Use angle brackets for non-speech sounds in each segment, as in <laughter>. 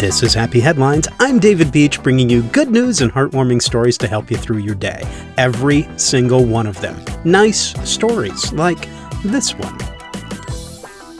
This is Happy Headlines. I'm David Beach, bringing you good news and heartwarming stories to help you through your day. Every single one of them. Nice stories, like this one.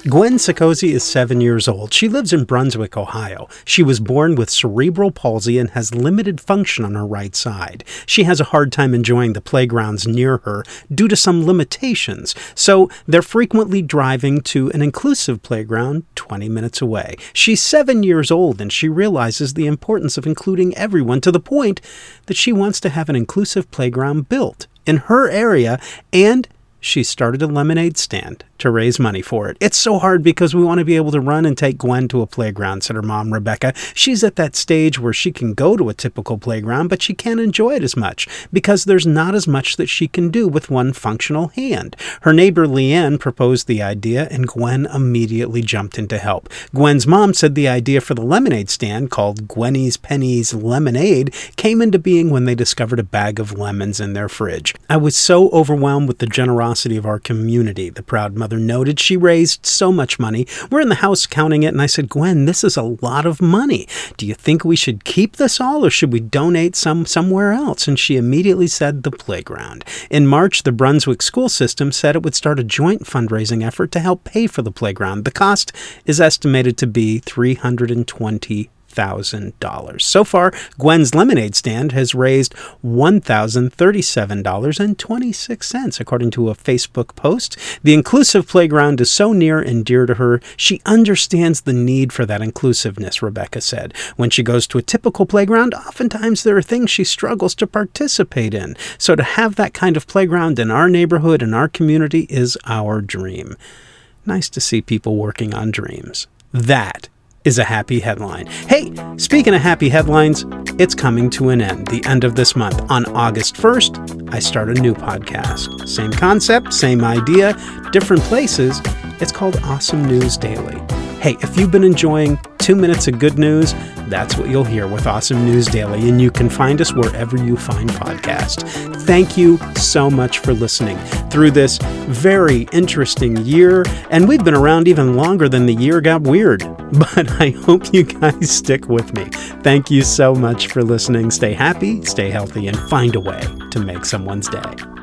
Gwen Sikosi is seven years old. She lives in Brunswick, Ohio. She was born with cerebral palsy and has limited function on her right side. She has a hard time enjoying the playgrounds near her due to some limitations, so they're frequently driving to an inclusive playground 20 minutes away. She's seven years old and she realizes the importance of including everyone to the point that she wants to have an inclusive playground built in her area and she started a lemonade stand to raise money for it. It's so hard because we want to be able to run and take Gwen to a playground, said her mom, Rebecca. She's at that stage where she can go to a typical playground, but she can't enjoy it as much because there's not as much that she can do with one functional hand. Her neighbor Leanne proposed the idea, and Gwen immediately jumped in to help. Gwen's mom said the idea for the lemonade stand, called Gwenny's Penny's Lemonade, came into being when they discovered a bag of lemons in their fridge. I was so overwhelmed with the generosity of our community, the proud mother noted. She raised so much money. We're in the house counting it, and I said, Gwen, this is a lot of money. Do you think we should keep this all, or should we donate some somewhere else? And she immediately said, the playground. In March, the Brunswick school system said it would start a joint fundraising effort to help pay for the playground. The cost is estimated to be 320 $1,000. So far, Gwen's lemonade stand has raised $1,037.26, according to a Facebook post. The inclusive playground is so near and dear to her, she understands the need for that inclusiveness, Rebecca said. When she goes to a typical playground, oftentimes there are things she struggles to participate in. So to have that kind of playground in our neighborhood and our community is our dream. Nice to see people working on dreams. That is a happy headline. Hey, speaking of happy headlines, it's coming to an end, the end of this month. On August 1st, I start a new podcast. Same concept, same idea, different places. It's called Awesome News Daily. Hey, if you've been enjoying two minutes of good news, that's what you'll hear with Awesome News Daily, and you can find us wherever you find podcasts. Thank you so much for listening through this very interesting year, and we've been around even longer than the year got weird, <laughs> but I hope you guys stick with me. Thank you so much for listening. Stay happy, stay healthy, and find a way to make someone's day.